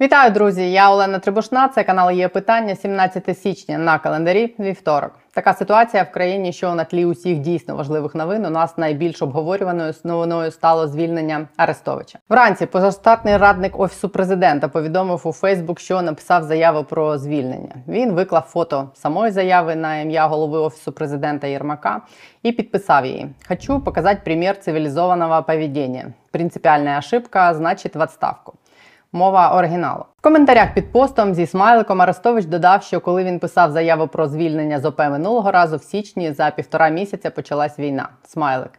Вітаю, друзі! Я Олена Трибушна. Це канал є питання 17 січня на календарі. Вівторок. Така ситуація в країні, що на тлі усіх дійсно важливих новин у нас найбільш обговорюваною новиною стало звільнення Арестовича. Вранці позаштатний радник офісу президента повідомив у Фейсбук, що написав заяву про звільнення. Він виклав фото самої заяви на ім'я голови офісу президента Єрмака і підписав її. Хочу показати примір цивілізованого поведіння. Принципіальна ошибка значить в відставку мова оригіналу. В коментарях під постом зі смайликом Арестович додав, що коли він писав заяву про звільнення з ОП минулого разу, в січні за півтора місяця почалась війна. Смайлик.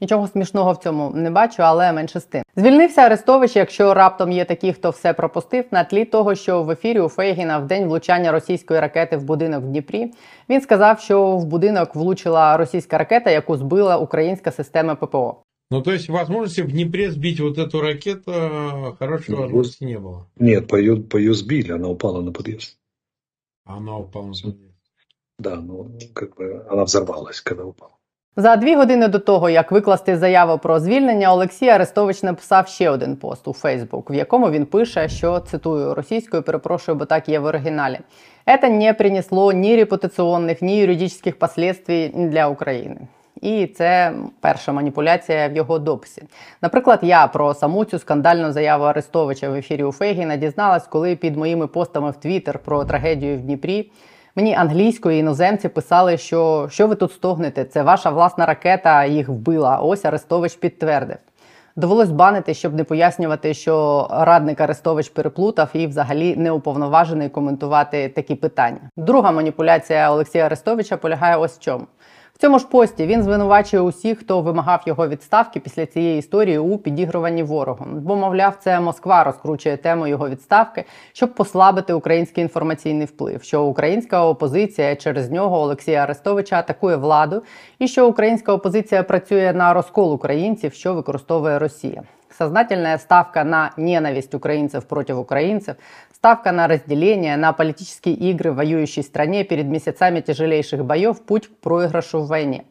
Нічого смішного в цьому не бачу, але менше з тим. Звільнився Арестович, якщо раптом є такі, хто все пропустив, на тлі того, що в ефірі у Фейгіна в день влучання російської ракети в будинок в Дніпрі він сказав, що в будинок влучила російська ракета, яку збила українська система ППО. Ну, то есть возможности в Днепре сбить вот эту ракету хорошей Ну, возможности не было. Нет, по ее, по ее сбили, она упала на подъезд. Она упала на подъезд. Да, ну, как бы она взорвалась, когда упала. За дві години до того, як викласти заяву про звільнення, Олексій Арестович написав ще один пост у Фейсбук, в якому він пише, що цитую російською, перепрошую, бо так є в оригіналі. Это не принесло ні репутаційних, ні юридичних последствий для України. І це перша маніпуляція в його дописі. Наприклад, я про саму цю скандальну заяву Арестовича в ефірі у Фейгіна дізналась, коли під моїми постами в Твіттер про трагедію в Дніпрі мені англійською іноземці писали, що що ви тут стогнете? Це ваша власна ракета їх вбила. Ось Арестович підтвердив. Довелось банити, щоб не пояснювати, що радник Арестович переплутав і взагалі не уповноважений коментувати такі питання. Друга маніпуляція Олексія Арестовича полягає ось в чому. Цьому ж пості він звинувачує усіх, хто вимагав його відставки після цієї історії у підігруванні ворогом. Бо, мовляв, це Москва розкручує тему його відставки, щоб послабити український інформаційний вплив, що українська опозиція через нього Олексія Арестовича атакує владу, і що українська опозиція працює на розкол українців, що використовує Росія. Сознательная ставка на ненависть украинцев против украинцев, ставка на разделение, на политические игры в воюющей стране перед месяцами тяжелейших боев – путь к проигрышу в войне.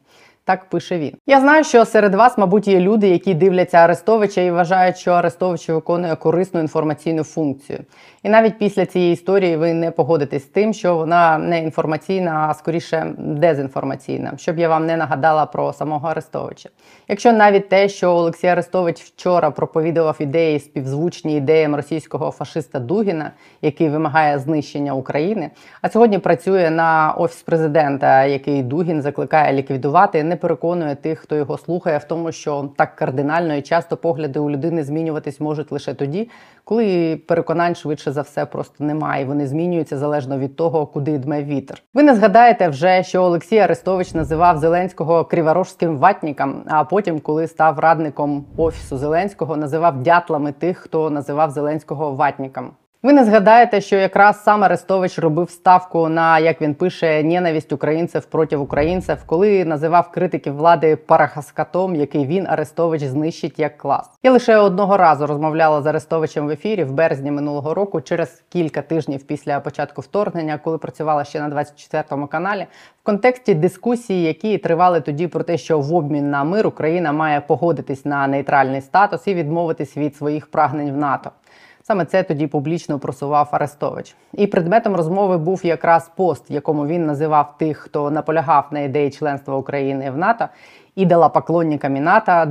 Так пише він. Я знаю, що серед вас, мабуть, є люди, які дивляться Арестовича і вважають, що Арестович виконує корисну інформаційну функцію. І навіть після цієї історії ви не погодитесь з тим, що вона не інформаційна, а скоріше дезінформаційна, щоб я вам не нагадала про самого Арестовича. Якщо навіть те, що Олексій Арестович вчора проповідував ідеї співзвучні ідеям російського фашиста Дугіна, який вимагає знищення України, а сьогодні працює на офіс президента, який Дугін закликає ліквідувати, не переконує тих, хто його слухає, в тому, що так кардинально і часто погляди у людини змінюватись можуть лише тоді, коли переконань швидше за все просто немає. Вони змінюються залежно від того, куди дме вітер. Ви не згадаєте вже, що Олексій Арестович називав Зеленського криворожським ватніком, а потім, коли став радником офісу Зеленського, називав дятлами тих, хто називав Зеленського ватніком. Ви не згадаєте, що якраз сам Арестович робив ставку на як він пише ненависть українців проти українців, коли називав критиків влади парахаскатом, який він Арестович знищить як клас. Я лише одного разу розмовляла з Арестовичем в ефірі в березні минулого року, через кілька тижнів після початку вторгнення, коли працювала ще на 24 каналі, в контексті дискусії, які тривали тоді про те, що в обмін на мир Україна має погодитись на нейтральний статус і відмовитись від своїх прагнень в НАТО. Саме це тоді публічно просував Арестович. І предметом розмови був якраз пост, якому він називав тих, хто наполягав на ідеї членства України в НАТО, і дала поклонниками НАТО,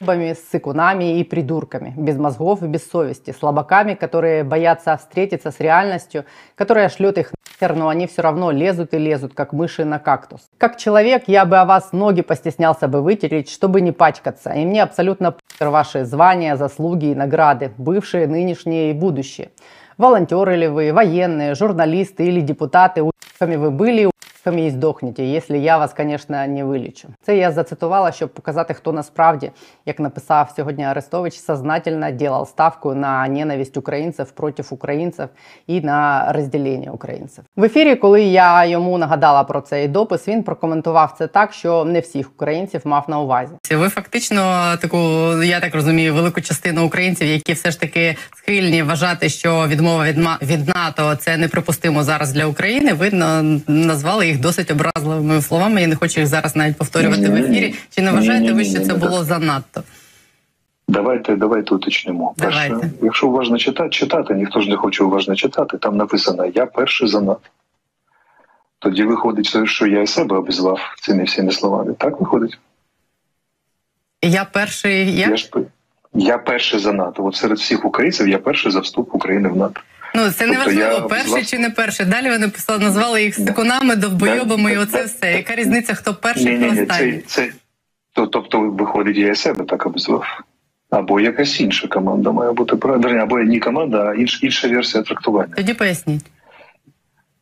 долбами, сыкунами и придурками, без мозгов и без совести, слабаками, которые боятся встретиться с реальностью, которая шлет нахер, но они все равно лезут и лезут, как мыши на кактус. Как человек, я бы о вас ноги постеснялся бы вытереть, чтобы не пачкаться, и мне абсолютно похер ваши звания, заслуги и награды, бывшие, нынешние и будущие. Волонтеры ли вы, военные, журналисты или депутаты, уебками вы были, уебками і здохнете, якщо я вас, звісно, не вилічу. Це я зацитувала, щоб показати, хто насправді, як написав сьогодні Арестович, сознательно делал ставку на ненависть українців проти українців і на розділення українців. В ефірі, коли я йому нагадала про цей допис, він прокоментував це так, що не всіх українців мав на увазі. Ви фактично таку, я так розумію, велику частину українців, які все ж таки схильні вважати, що відмова від від НАТО це неприпустимо зараз для України. Ви назвали їх досить образливими словами. Я не хочу їх зараз навіть повторювати в ефірі. Чи не вважаєте ви, що це було занадто? Давайте, давайте уточнимо. Перше, якщо уважно читати, читати, ніхто ж не хоче уважно читати, там написано Я перший за НАТО. Тоді виходить, що я і себе обізвав цими всіми словами. Так виходить? Я перший. Я? ж я перший за НАТО. От серед всіх українців я перший за вступ України в НАТО. Ну це Тобто не важливо, я перший чи не перший. Далі вони писали, назвали їх стикунами, довбойобами, і оце все. Яка різниця, хто перший, Ні, ні, хто ні, останній? це, це тобто, виходить, я і себе так обізвав. Або якась інша команда має бути правильно, або не команда, а інш, інша версія трактування. Тоді поясніть.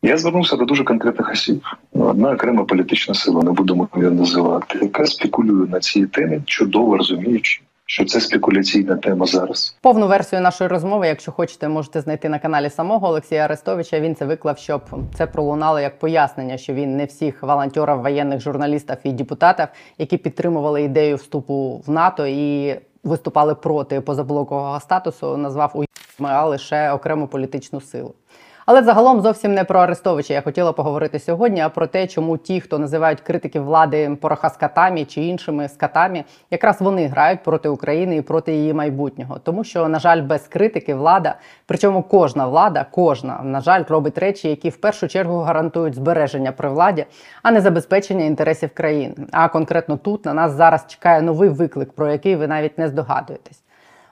Я звернувся до дуже конкретних осіб. Ну, Одна окрема політична сила, не будемо її називати, яка спекулює на цій темі, чудово розуміючи, що це спекуляційна тема зараз. Повну версію нашої розмови, якщо хочете, можете знайти на каналі самого Олексія Арестовича. Він це виклав, щоб це пролунало як пояснення, що він не всіх волонтерів, воєнних журналістів і депутатів, які підтримували ідею вступу в НАТО і виступали проти позаблокового статусу, назвав уїбами, а лише окрему політичну силу. Але загалом зовсім не про Арестовича я хотіла поговорити сьогодні, а про те, чому ті, хто називають критиків влади порохаскатами чи іншими скатами, якраз вони грають проти України і проти її майбутнього. Тому що, на жаль, без критики влада, причому кожна влада, кожна, на жаль, робить речі, які в першу чергу гарантують збереження при владі, а не забезпечення інтересів країни. А конкретно тут на нас зараз чекає новий виклик, про який ви навіть не здогадуєтесь.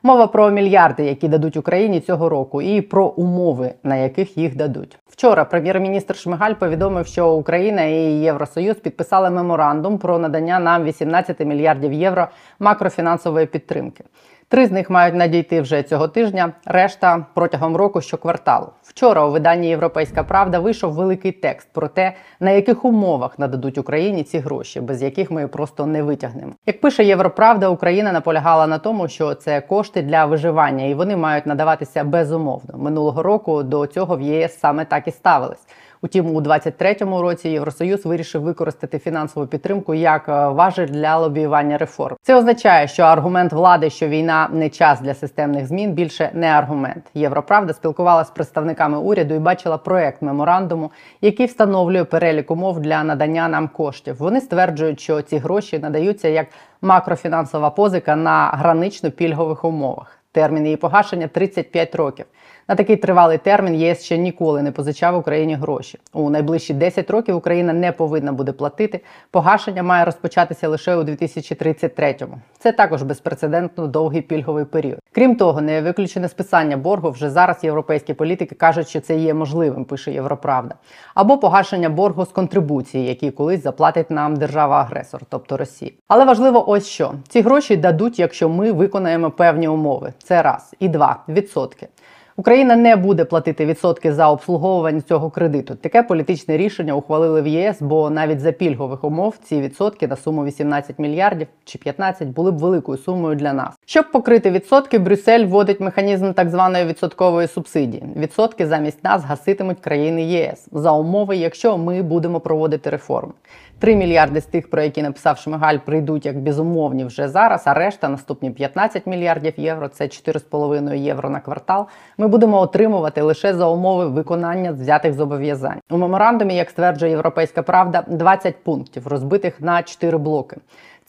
Мова про мільярди, які дадуть Україні цього року, і про умови, на яких їх дадуть. Вчора прем'єр-міністр Шмигаль повідомив, що Україна і Євросоюз підписали меморандум про надання нам 18 мільярдів євро макрофінансової підтримки. Три з них мають надійти вже цього тижня, решта протягом року щокварталу. Вчора у виданні Європейська Правда вийшов великий текст про те, на яких умовах нададуть Україні ці гроші, без яких ми просто не витягнемо. Як пише Європравда, Україна наполягала на тому, що це кошти для виживання, і вони мають надаватися безумовно. Минулого року до цього в ЄС саме так і ставились. Утім, у 23-му році Євросоюз вирішив використати фінансову підтримку як е, важель для лобіювання реформ. Це означає, що аргумент влади, що війна не час для системних змін, більше не аргумент. Європравда спілкувалася з представниками уряду і бачила проект меморандуму, який встановлює перелік умов для надання нам коштів. Вони стверджують, що ці гроші надаються як макрофінансова позика на гранично пільгових умовах. Термін її погашення 35 років. На такий тривалий термін ЄС ще ніколи не позичав Україні гроші. У найближчі 10 років Україна не повинна буде платити. Погашення має розпочатися лише у 2033-му. Це також безпрецедентно довгий пільговий період. Крім того, не виключене списання боргу. Вже зараз європейські політики кажуть, що це є можливим, пише Європравда, або погашення боргу з контрибуції, які колись заплатить нам держава-агресор, тобто Росія. Але важливо ось що ці гроші дадуть, якщо ми виконаємо певні умови. Це раз і два відсотки. Україна не буде платити відсотки за обслуговування цього кредиту. Таке політичне рішення ухвалили в ЄС, бо навіть за пільгових умов ці відсотки на суму 18 мільярдів чи 15 були б великою сумою для нас. Щоб покрити відсотки, Брюссель вводить механізм так званої відсоткової субсидії. Відсотки замість нас гаситимуть країни єС за умови, якщо ми будемо проводити реформи. 3 мільярди з тих, про які написав Шмигаль, прийдуть як безумовні вже зараз. А решта наступні 15 мільярдів євро це 4,5 євро на квартал. Ми будемо отримувати лише за умови виконання взятих зобов'язань. У меморандумі, як стверджує Європейська Правда, 20 пунктів розбитих на 4 блоки.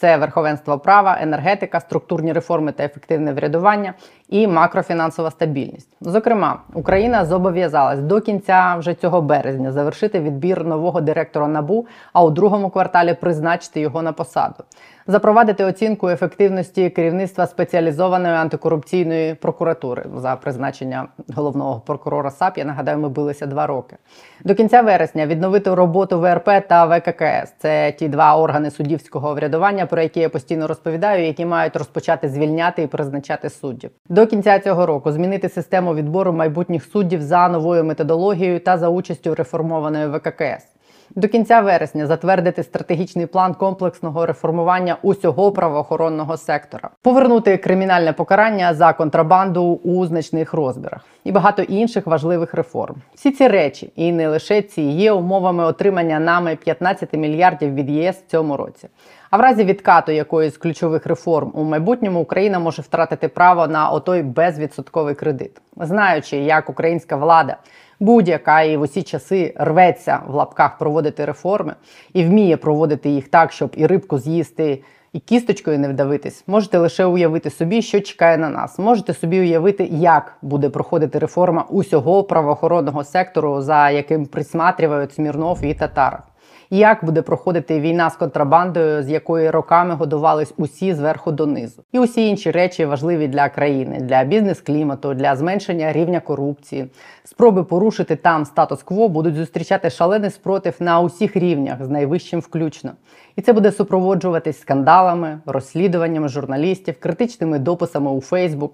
Це верховенство права, енергетика, структурні реформи та ефективне врядування і макрофінансова стабільність. Зокрема, Україна зобов'язалась до кінця вже цього березня завершити відбір нового директора набу, а у другому кварталі призначити його на посаду. Запровадити оцінку ефективності керівництва спеціалізованої антикорупційної прокуратури за призначення головного прокурора САП. Я нагадаю, ми билися два роки. До кінця вересня відновити роботу ВРП та ВККС. Це ті два органи суддівського врядування, про які я постійно розповідаю, які мають розпочати звільняти і призначати суддів. До кінця цього року змінити систему відбору майбутніх суддів за новою методологією та за участю реформованої ВККС. До кінця вересня затвердити стратегічний план комплексного реформування усього правоохоронного сектора, повернути кримінальне покарання за контрабанду у значних розмірах і багато інших важливих реформ. Всі ці речі, і не лише ці, є умовами отримання нами 15 мільярдів від ЄС в цьому році. А в разі відкату якоїсь ключових реформ у майбутньому Україна може втратити право на отой безвідсотковий кредит, знаючи, як українська влада будь-яка і в усі часи рветься в лапках проводити реформи і вміє проводити їх так, щоб і рибку з'їсти, і кісточкою не вдавитись. Можете лише уявити собі, що чекає на нас. Можете собі уявити, як буде проходити реформа усього правоохоронного сектору, за яким присматрюють Смірнов і Татаров. Як буде проходити війна з контрабандою, з якої роками годувались усі зверху донизу, і усі інші речі важливі для країни, для бізнес-клімату, для зменшення рівня корупції. Спроби порушити там статус-кво будуть зустрічати шалений спротив на усіх рівнях, з найвищим включно. І це буде супроводжуватись скандалами, розслідуваннями журналістів, критичними дописами у Фейсбук.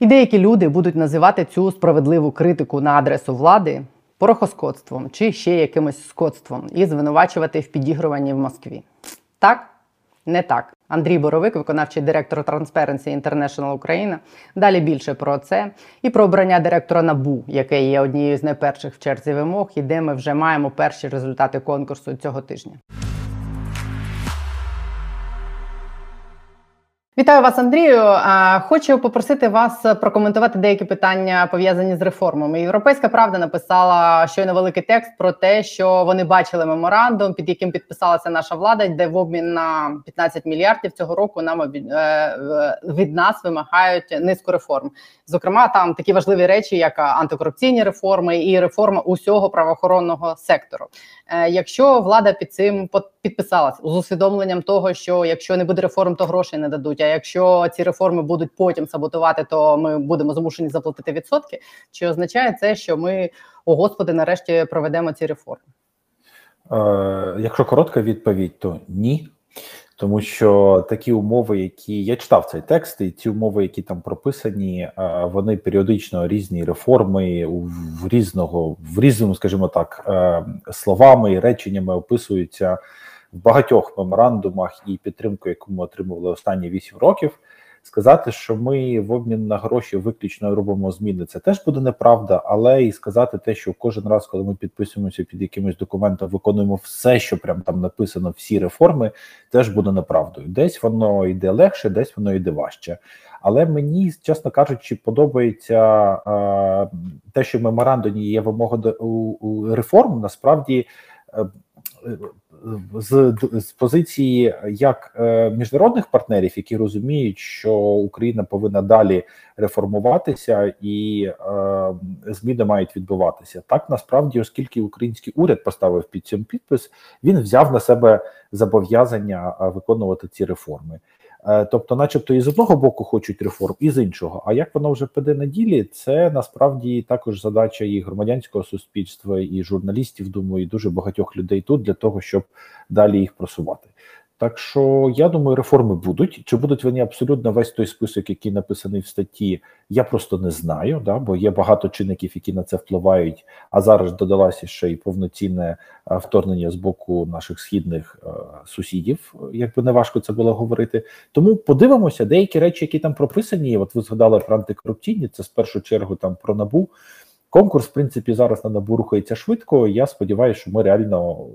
І деякі люди будуть називати цю справедливу критику на адресу влади порохоскотством чи ще якимось скотством і звинувачувати в підігруванні в Москві. Так? Не так. Андрій Боровик, виконавчий директор Transparency International Україна. Далі більше про це і про обрання директора НАБУ, яке є однією з найперших в черзі вимог, і де ми вже маємо перші результати конкурсу цього тижня. Вітаю вас, Андрію. Хочу попросити вас прокоментувати деякі питання пов'язані з реформами. Європейська правда написала щойно великий текст про те, що вони бачили меморандум, під яким підписалася наша влада, де в обмін на 15 мільярдів цього року нам е, від нас вимагають низку реформ. Зокрема, там такі важливі речі, як антикорупційні реформи і реформа усього правоохоронного сектору. Е, якщо влада під цим підписалась з усвідомленням того, що якщо не буде реформ, то грошей не дадуть. А якщо ці реформи будуть потім саботувати, то ми будемо змушені заплатити відсотки. Чи означає це, що ми, о господи, нарешті проведемо ці реформи? Е, Якщо коротка відповідь, то ні. Тому що такі умови, які я читав цей текст, і ці умови, які там прописані, е, вони періодично різні реформи в різного в різному, скажімо так, е, словами і реченнями описуються в багатьох меморандумах і підтримку, яку ми отримували останні 8 років. Сказати, що ми в обмін на гроші виключно робимо зміни, це теж буде неправда, але і сказати те, що кожен раз, коли ми підписуємося під якимось документом, виконуємо все, що прям там написано, всі реформи, теж буде неправдою. Десь воно йде легше, десь воно йде важче. Але мені, чесно кажучи, подобається е, те, що в меморандумі є вимога до у, у реформ, насправді. Е, з з позиції як е, міжнародних партнерів, які розуміють, що Україна повинна далі реформуватися і е, зміни мають відбуватися, так насправді, оскільки український уряд поставив під цим підпис, він взяв на себе зобов'язання е, виконувати ці реформи. Е, тобто, начебто, і з одного боку хочуть реформ, і з іншого. А як воно вже піде на ділі, це насправді також задача і громадянського суспільства, і журналістів, думаю, і дуже багатьох людей тут для того, щоб далі їх просувати. Так що я думаю, реформи будуть. Чи будуть вони абсолютно весь той список, який написаний в статті? Я просто не знаю, да, бо є багато чинників, які на це впливають. А зараз додалося ще й повноцінне е, вторгнення з боку наших східних е, сусідів, якби не важко це було говорити. Тому подивимося, деякі речі, які там прописані. От ви згадали про антикорупційні, це з першу чергу там про набу. Конкурс, в принципі, зараз на набу рухається швидко. Я сподіваюся, що ми реально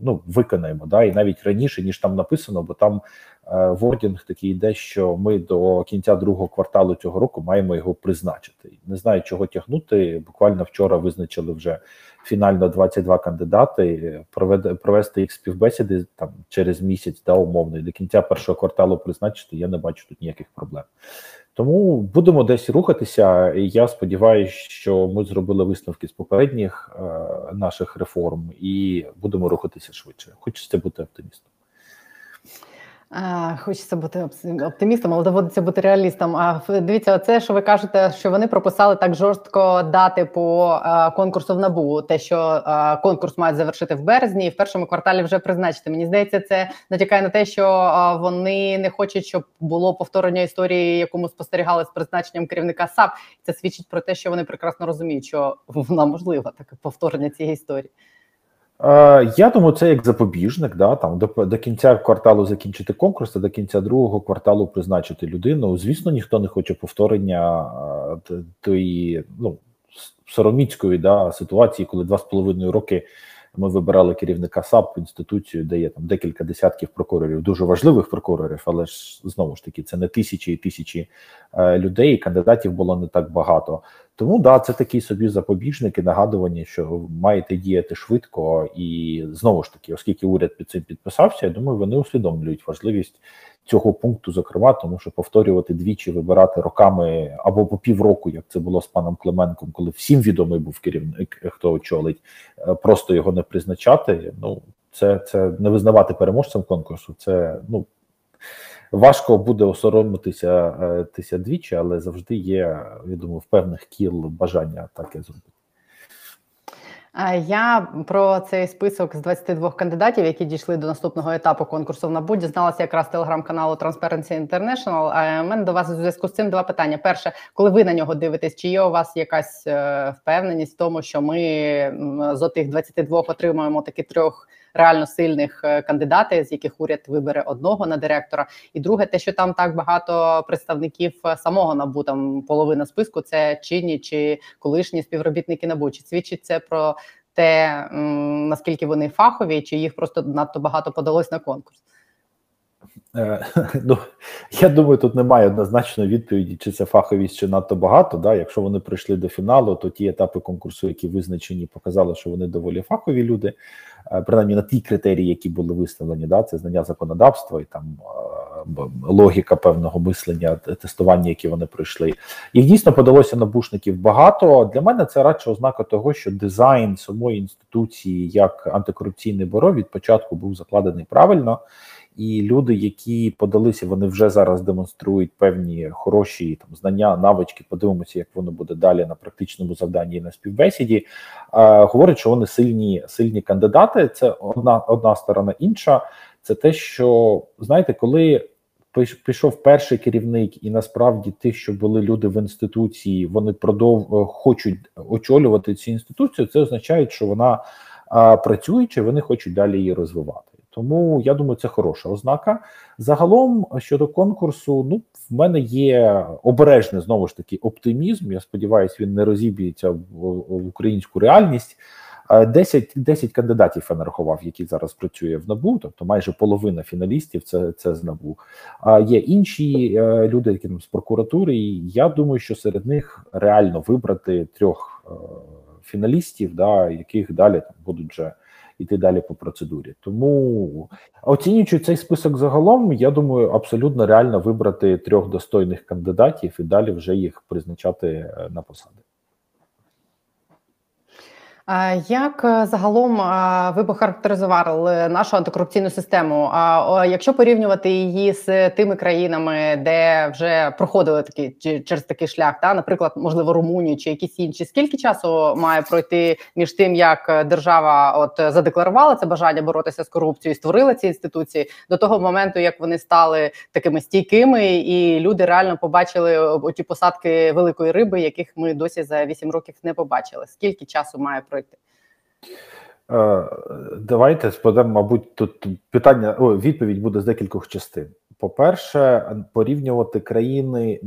ну виконаємо, да, і навіть раніше ніж там написано, бо там вордінг такий йде, що ми до кінця другого кварталу цього року маємо його призначити. Не знаю, чого тягнути. Буквально вчора визначили вже фінально 22 кандидати. Провести їх співбесіди там через місяць, да, умовно, і до кінця першого кварталу призначити. Я не бачу тут ніяких проблем. Тому будемо десь рухатися. і Я сподіваюся, що ми зробили висновки з попередніх е, наших реформ і будемо рухатися швидше. Хочеться бути оптимістом. Хочеться бути оптимістом, але доводиться бути реалістом. А дивіться, це що ви кажете, що вони прописали так жорстко дати по конкурсу в набу. Те, що конкурс мають завершити в березні, і в першому кварталі вже призначити. Мені здається, це натякає на те, що вони не хочуть, щоб було повторення історії, яку ми спостерігали з призначенням керівника САП. Це свідчить про те, що вони прекрасно розуміють, що вона можлива таке повторення цієї історії. Е, я думаю, це як запобіжник. Да, там До до кінця кварталу закінчити конкурс, а до кінця другого кварталу призначити людину. Звісно, ніхто не хоче повторення е, тої ну, сороміцької да, ситуації, коли два з половиною роки ми вибирали керівника САП інституцію, де є там декілька десятків прокурорів, дуже важливих прокурорів, але ж знову ж таки це не тисячі і тисячі е, людей. Кандидатів було не так багато. Тому да, це такий собі запобіжник і нагадування, що маєте діяти швидко, і знову ж таки, оскільки уряд під цим підписався, я думаю, вони усвідомлюють важливість цього пункту, зокрема, тому що повторювати двічі, вибирати роками або по півроку, як це було з паном Клименком, коли всім відомий був керівник, хто очолить, е, просто його не призначати. Ну це це не визнавати переможцем конкурсу. Це ну важко буде осоромитися е, тися двічі, але завжди є, я думаю, в певних кіл бажання таке зробити. Я про цей список з 22 кандидатів, які дійшли до наступного етапу конкурсу в НАБУ, дізналася якраз телеграм-каналу Transparency International. У мене до вас у зв'язку з цим два питання. Перше, коли ви на нього дивитесь, чи є у вас якась е, впевненість в тому, що ми з тих 22 отримуємо таки трьох реально сильних кандидати, кандидатів, з яких уряд вибере одного на директора, і друге, те, що там так багато представників е, самого набу, там половина списку це чинні чи колишні співробітники набу. Чи свідчить це про те, наскільки вони фахові, чи їх просто надто багато подалось на конкурс? Е, ну, я думаю, тут немає однозначної відповіді, чи це фаховість, чи надто багато. Да? Якщо вони прийшли до фіналу, то ті етапи конкурсу, які визначені, показали, що вони доволі фахові люди, е, принаймні на ті критерії, які були виставлені, да? це знання законодавства і там е, логіка певного мислення, тестування, які вони пройшли. Їх дійсно подалося набушників багато. Для мене це радше ознака того, що дизайн самої інституції як антикорупційне бюро від початку був закладений правильно і люди, які подалися, вони вже зараз демонструють певні хороші там знання, навички. Подивимося, як воно буде далі на практичному завданні і на співбесіді. А, говорять, що вони сильні, сильні кандидати. Це одна одна сторона. Інша це те, що знаєте, коли. Пішов перший керівник, і насправді ті, що були люди в інституції, вони продов хочуть очолювати цю інституцію. Це означає, що вона а, працюючи, вони хочуть далі її розвивати. Тому я думаю, це хороша ознака. Загалом щодо конкурсу, ну в мене є обережний знову ж таки оптимізм. Я сподіваюся, він не розіб'ється в, в українську реальність. 10 10 кандидатів я нарахував, які зараз працює в набу, тобто майже половина фіналістів це це з набу. А є інші е, люди, які там з прокуратури. і Я думаю, що серед них реально вибрати трьох е, фіналістів, да, яких далі там будуть вже іти далі по процедурі. Тому оцінюючи цей список загалом, я думаю, абсолютно реально вибрати трьох достойних кандидатів і далі вже їх призначати е, на посади. Як е, загалом ви б характеризували нашу антикорупційну систему? А якщо порівнювати її з тими країнами, де вже проходили такі через такий шлях, та наприклад, можливо, Румунію чи якісь інші, скільки часу має пройти між тим, як держава от задекларувала це бажання боротися з корупцією, створила ці інституції до того моменту, як вони стали такими стійкими, і люди реально побачили оті посадки великої риби, яких ми досі за 8 років не побачили. Скільки часу має пройти? Е, давайте сподамо, мабуть, тут питання о, відповідь буде з декількох частин. По-перше, порівнювати країни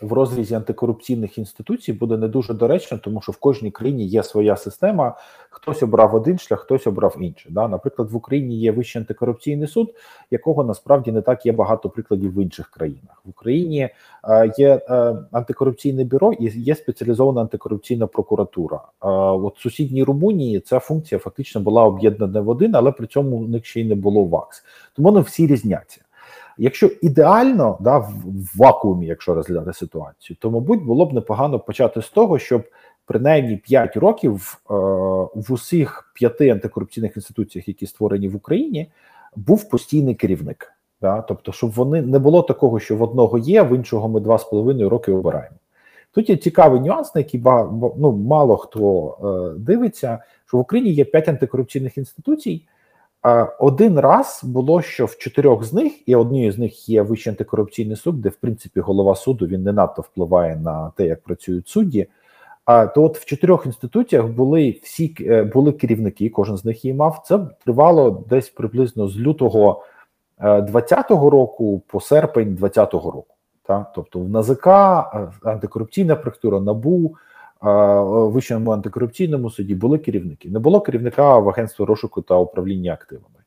в розрізі антикорупційних інституцій буде не дуже доречно, тому що в кожній країні є своя система. Хтось обрав один шлях, хтось обрав інший. Да? Наприклад, в Україні є Вищий антикорупційний суд, якого насправді не так є багато прикладів в інших країнах. В Україні е, є е, антикорупційне бюро і є спеціалізована антикорупційна прокуратура. Е, от в сусідній Румунії ця функція фактично була об'єднана в один, але при цьому у них ще й не було ВАКС. Тому вони всі різняться. Якщо ідеально, да, в вакуумі, якщо розглядати ситуацію, то мабуть було б непогано почати з того, щоб принаймні 5 років е, в усіх п'яти антикорупційних інституціях, які створені в Україні, був постійний керівник. Да? Тобто, щоб вони не було такого, що в одного є, в іншого ми два з половиною роки обираємо. Тут є цікавий нюанс, на який ну, мало хто е, дивиться, що в Україні є п'ять антикорупційних інституцій. Один раз було, що в чотирьох з них, і однією з них є Вищий антикорупційний суд, де в принципі голова суду він не надто впливає на те, як працюють судді. А то от в чотирьох інституціях були всі е, були керівники, кожен з них її мав. Це тривало десь приблизно з лютого 2020 е, року по серпень 2020 року. Та? Тобто в НАЗК, е, антикорупційна прокуратура, НАБУ. Вищому антикорупційному суді були керівники. Не було керівника в агентстві розшуку та управління активами.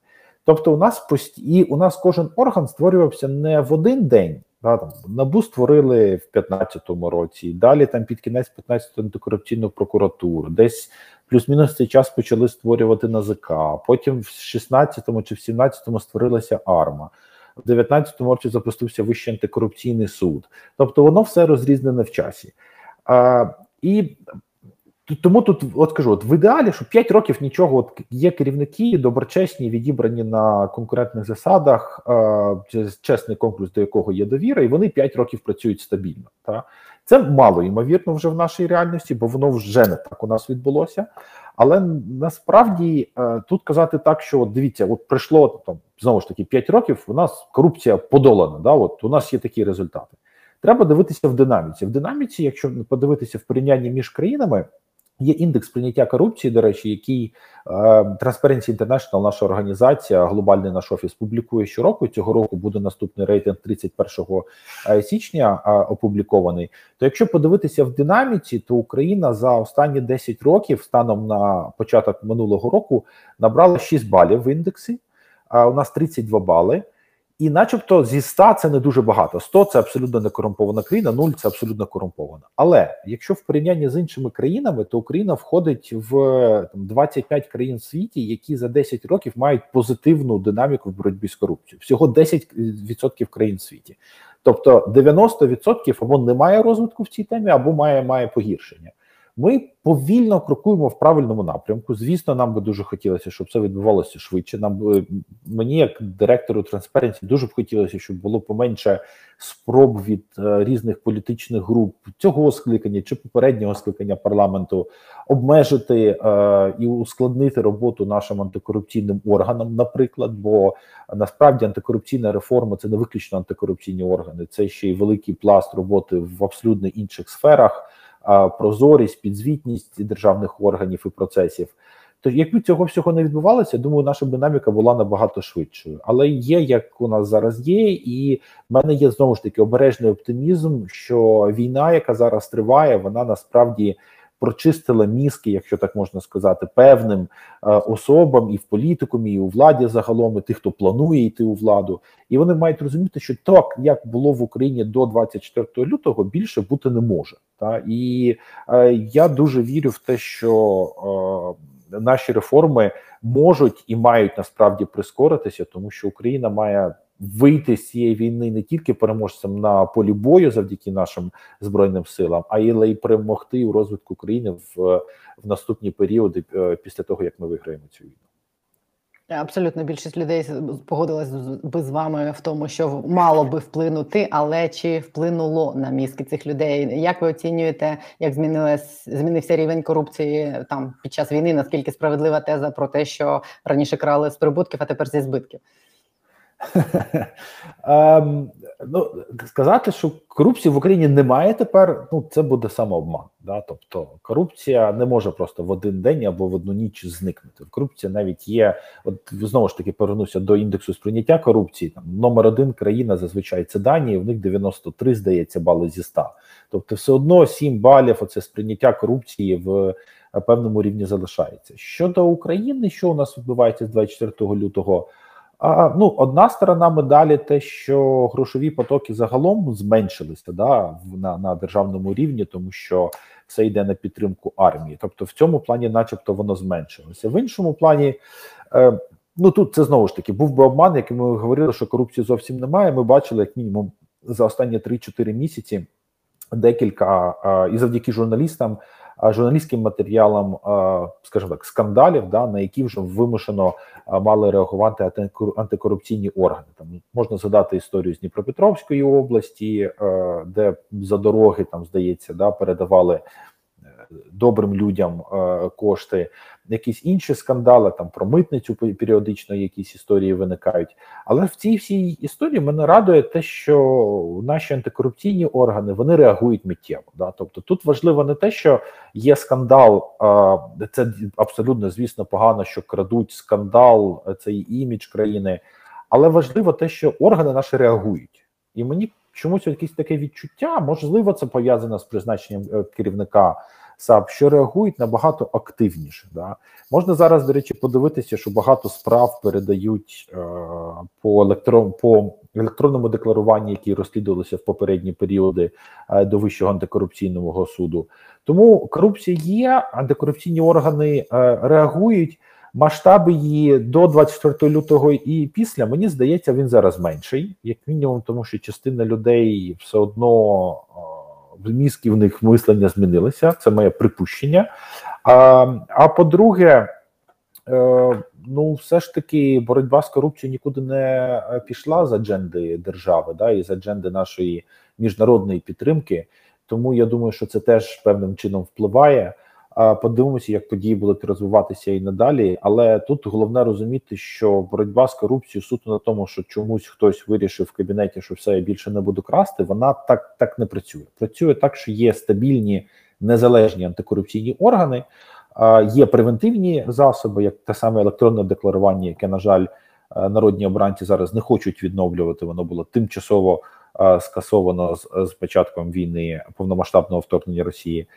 Тобто, у нас пост... і у нас кожен орган створювався не в один день, Да, там набу створили в 15-му році. Далі там під кінець 15-го антикорупційну прокуратуру. Десь плюс-мінус цей час почали створювати НАЗК. Потім в 16-му чи в 17-му створилася АРМА. В 19-му році запустився Вищий антикорупційний суд. Тобто воно все розрізнене в часі. А, І тому тут, от кажу, от в ідеалі, що 5 років нічого, от є керівники доброчесні, відібрані на конкурентних засадах, е, чесний конкурс, до якого є довіра, і вони 5 років працюють стабільно. Та? Це мало ймовірно вже в нашій реальності, бо воно вже не так у нас відбулося. Але насправді е, тут казати так, що от дивіться, от пройшло там знову ж таки 5 років. У нас корупція подолана. Да, от у нас є такі результати. Треба дивитися в динаміці. В динаміці, якщо подивитися в порівнянні між країнами. Є індекс прийняття корупції, до речі, який е, Transparency International, наша організація, глобальний наш офіс публікує щороку. Цього року буде наступний рейтинг 31 е, січня е, опублікований. То якщо подивитися в динаміці, то Україна за останні 10 років, станом на початок минулого року, набрала 6 балів в індексі. А у нас 32 бали. І, начебто, зі 100 це не дуже багато. 100 – це абсолютно не корумпована країна, 0 – це абсолютно корумпована. Але якщо в порівнянні з іншими країнами, то Україна входить в там, 25 країн в світі, які за 10 років мають позитивну динаміку в боротьбі з корупцією. Всього 10% країн в світі. Тобто 90% або немає розвитку в цій темі, або має, має погіршення. Ми повільно крокуємо в правильному напрямку. Звісно, нам би дуже хотілося, щоб це відбувалося швидше. Нам би мені, як директору Transparency, дуже б хотілося, щоб було поменше спроб від е, різних політичних груп цього скликання чи попереднього скликання парламенту обмежити е, і ускладнити роботу нашим антикорупційним органам, наприклад. Бо насправді антикорупційна реформа це не виключно антикорупційні органи, це ще й великий пласт роботи в абсолютно інших сферах прозорість, підзвітність державних органів і процесів. То якби цього всього не відбувалося, думаю, наша динаміка була набагато швидшою. Але є як у нас зараз є, і в мене є знову ж таки обережний оптимізм, що війна, яка зараз триває, вона насправді прочистила мізки, якщо так можна сказати, певним е, особам і в політикумі, і у владі загалом, і тих, хто планує йти у владу, і вони мають розуміти, що так як було в Україні до 24 лютого, більше бути не може. Та і е, я дуже вірю в те, що е, наші реформи можуть і мають насправді прискоритися, тому що Україна має вийти з цієї війни не тільки переможцем на полі бою завдяки нашим збройним силам, а й перемогти у розвитку країни в, в наступні періоди е, після того як ми виграємо цю війну. Абсолютно більшість людей погодилась би з вами в тому, що мало би вплинути, але чи вплинуло на мізки цих людей? Як ви оцінюєте, як змінилась змінився рівень корупції там під час війни? Наскільки справедлива теза про те, що раніше крали з прибутків, а тепер зі збитків? Ем, ну, Сказати, що корупції в Україні немає тепер, ну це буде самообман. Да? Тобто корупція не може просто в один день або в одну ніч зникнути. Корупція навіть є. От знову ж таки повернуся до індексу сприйняття корупції. Там номер один країна зазвичай це Данія, в них 93, здається, бали зі 100. Тобто, все одно 7 балів. Оце сприйняття корупції в певному рівні залишається. Щодо України, що у нас відбувається з 24 лютого. А, Ну, одна сторона медалі, те, що грошові потоки загалом зменшилися да, на на державному рівні, тому що все йде на підтримку армії. Тобто, в цьому плані, начебто, воно зменшилося. В іншому плані, е, ну тут це знову ж таки був би обман, який ми говорили, що корупції зовсім немає. Ми бачили, як мінімум, за останні 3-4 місяці декілька е, і завдяки журналістам журналістським матеріалам, скажімо так, скандалів, да на які вже вимушено мали реагувати антикорупційні органи. Там можна згадати історію з Дніпропетровської області, де за дороги там здається, да передавали добрим людям е, кошти, якісь інші скандали, там про митницю періодично якісь історії виникають. Але в цій всій історії мене радує те, що наші антикорупційні органи вони реагують миттєво. Да? Тобто тут важливо не те, що є скандал, це абсолютно звісно погано, що крадуть скандал, цей імідж країни, але важливо те, що органи наші реагують, і мені. Чомусь якесь таке відчуття, можливо, це пов'язано з призначенням е, керівника САП, що реагують набагато активніше. Да? Можна зараз, до речі, подивитися, що багато справ передають е, по електрон по електронному декларуванні, які розслідувалися в попередні періоди е, до вищого антикорупційного суду. Тому корупція є, антикорупційні органи е, реагують. Масштаби її до 24 лютого і після мені здається, він зараз менший, як мінімум, тому що частина людей все одно в мізки в них мислення змінилися. Це моє припущення. А а по-друге, е, ну все ж таки боротьба з корупцією нікуди не пішла з адженди держави, да, і з адженди нашої міжнародної підтримки. Тому я думаю, що це теж певним чином впливає. Подивимося, як події будуть розвиватися і надалі. Але тут головне розуміти, що боротьба з корупцією суто на тому, що чомусь хтось вирішив в кабінеті, що все я більше не буду красти. Вона так так не працює. Працює так, що є стабільні незалежні антикорупційні органи, є превентивні засоби, як те саме електронне декларування, яке на жаль народні обранці зараз не хочуть відновлювати. Воно було тимчасово скасовано з, з початком війни повномасштабного вторгнення Росії.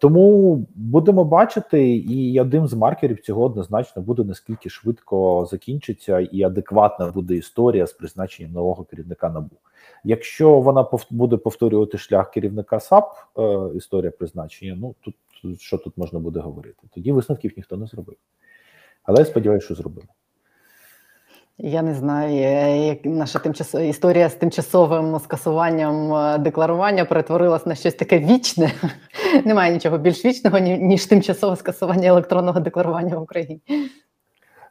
Тому будемо бачити, і одним з маркерів цього однозначно буде наскільки швидко закінчиться і адекватна буде історія з призначенням нового керівника набу. Якщо вона буде повторювати шлях керівника САП, е, історія призначення, ну тут що тут можна буде говорити? Тоді висновків ніхто не зробив. Але я сподіваюся, що зробили. Я не знаю, як наша тимчасова історія з тимчасовим скасуванням е, декларування перетворилась на щось таке вічне. Немає нічого більш вічного, ніж тимчасове скасування електронного декларування в Україні.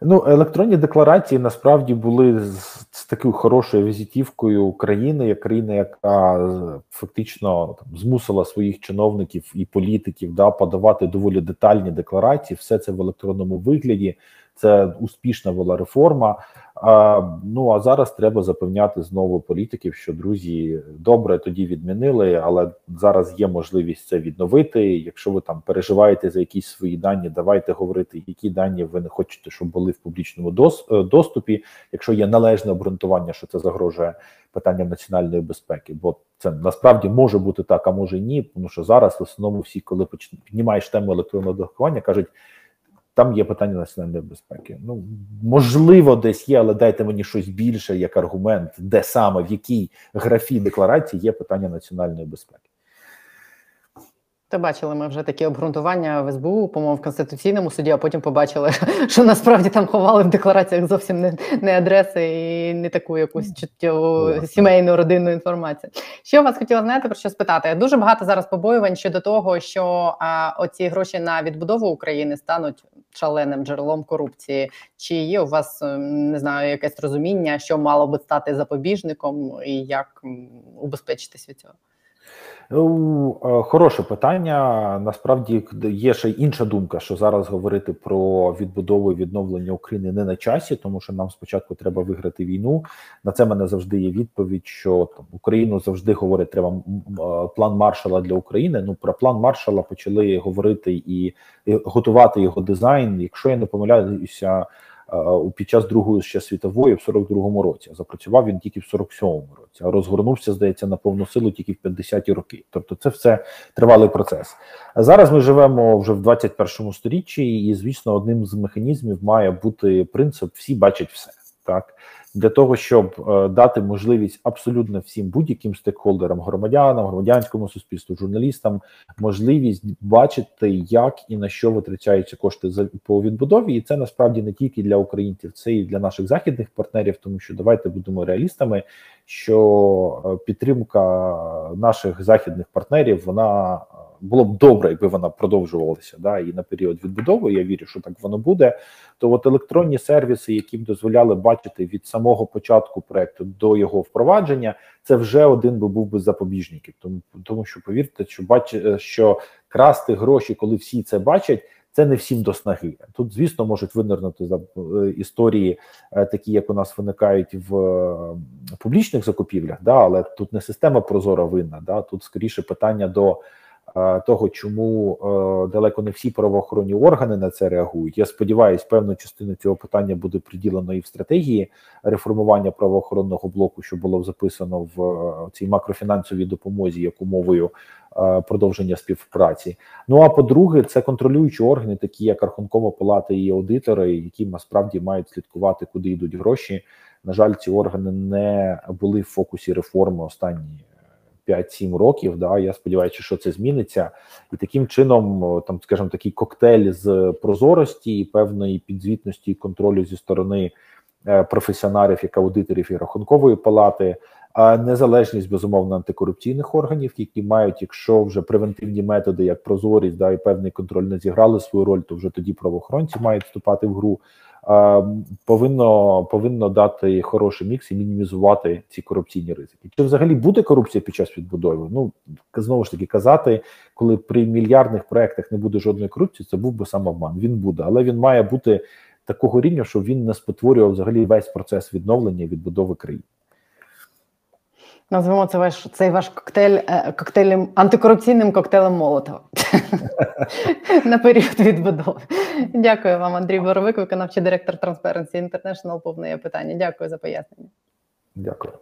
Ну, електронні декларації насправді були з, з такою хорошою візитівкою України, як країна, яка фактично там змусила своїх чиновників і політиків да подавати доволі детальні декларації. Все це в електронному вигляді. Це успішна була реформа. А, Ну а зараз треба запевняти знову політиків, що друзі добре тоді відмінили, але зараз є можливість це відновити. Якщо ви там переживаєте за якісь свої дані, давайте говорити, які дані ви не хочете, щоб були в публічному е, доступі. Якщо є належне обґрунтування, що це загрожує питанням національної безпеки, бо це насправді може бути так, а може і ні. Тому що зараз в основному всі, коли піднімаєш тему електронного доховання, кажуть там є питання національної безпеки. Ну можливо, десь є, але дайте мені щось більше як аргумент, де саме в якій графі декларації є питання національної безпеки. Та бачили ми вже такі обґрунтування в СБУ, по-моєму, в Конституційному суді, а потім побачили, що насправді там ховали в деклараціях зовсім не не адреси і не таку якусь чуттєву сімейну родинну інформацію. Що вас хотіла знати, про що спитати? Дуже багато зараз побоювань щодо того, що а, оці гроші на відбудову України стануть шаленим джерелом корупції. Чи є у вас не знаю якесь розуміння, що мало би стати запобіжником, і як убезпечитись від цього? Ну, е, хороше питання. Насправді є ще інша думка, що зараз говорити про відбудову і відновлення України не на часі, тому що нам спочатку треба виграти війну. На це мене завжди є відповідь, що там Україну завжди говорить, треба е, план маршала для України. Ну про план маршала почали говорити і готувати його дизайн. Якщо я не помиляюся. Е, під час другої ще світової в 42-му році. Запрацював він тільки в 47-му році, а розгорнувся, здається, на повну силу тільки в 50-ті роки. Тобто, це все тривалий процес. Зараз ми живемо вже в 21-му сторіччі, і звісно, одним з механізмів має бути принцип всі бачать все так для того, щоб е, дати можливість абсолютно всім будь-яким стейкхолдерам, громадянам, громадянському суспільству, журналістам можливість бачити, як і на що витрачаються кошти за по відбудові, і це насправді не тільки для українців, це і для наших західних партнерів, тому що давайте будемо реалістами, що е, підтримка наших західних партнерів вона було б добре, якби вона продовжувалася да, і на період відбудови. Я вірю, що так воно буде. То от електронні сервіси, які б дозволяли бачити від самого початку проекту до його впровадження, це вже один би був би запобіжників. Тому тому що повірте, що бач, що красти гроші, коли всі це бачать. Це не всім до снаги. Тут, звісно, можуть винирнути е, історії, е, такі як у нас виникають в е, публічних закупівлях, да, але тут не система прозора винна. Да, Тут скоріше питання до того, чому е, далеко не всі правоохоронні органи на це реагують. Я сподіваюся, певну частину цього питання буде приділено і в стратегії реформування правоохоронного блоку, що було записано в е, цій макрофінансовій допомозі як умовою е, продовження співпраці. Ну а по-друге, це контролюючі органи, такі як Рахункова палата і аудитори, які насправді мають слідкувати, куди йдуть гроші. На жаль, ці органи не були в фокусі реформи останні 5-7 років. Да, я сподіваюся, що це зміниться, і таким чином, там, скажімо, такий коктейль з прозорості і певної підзвітності і контролю зі сторони е, професіоналів, як аудиторів і рахункової палати. А незалежність безумовно антикорупційних органів, які мають, якщо вже превентивні методи, як прозорість, да і певний контроль не зіграли свою роль, то вже тоді правоохоронці мають вступати в гру. Повинно повинно дати хороший мікс і мінімізувати ці корупційні ризики. Чи взагалі буде корупція під час відбудови? Ну знову ж таки казати, коли при мільярдних проектах не буде жодної корупції, це був би самообман. Він буде, але він має бути такого рівня, щоб він не спотворював взагалі весь процес відновлення і відбудови країни. Назвемо це ваш цей ваш коктейль е, коктейлем антикорупційним коктейлем Молотова на період відбудови. Дякую вам, Андрій Боровик, виконавчий директор Transparency International. Повне питання. Дякую за пояснення. Дякую.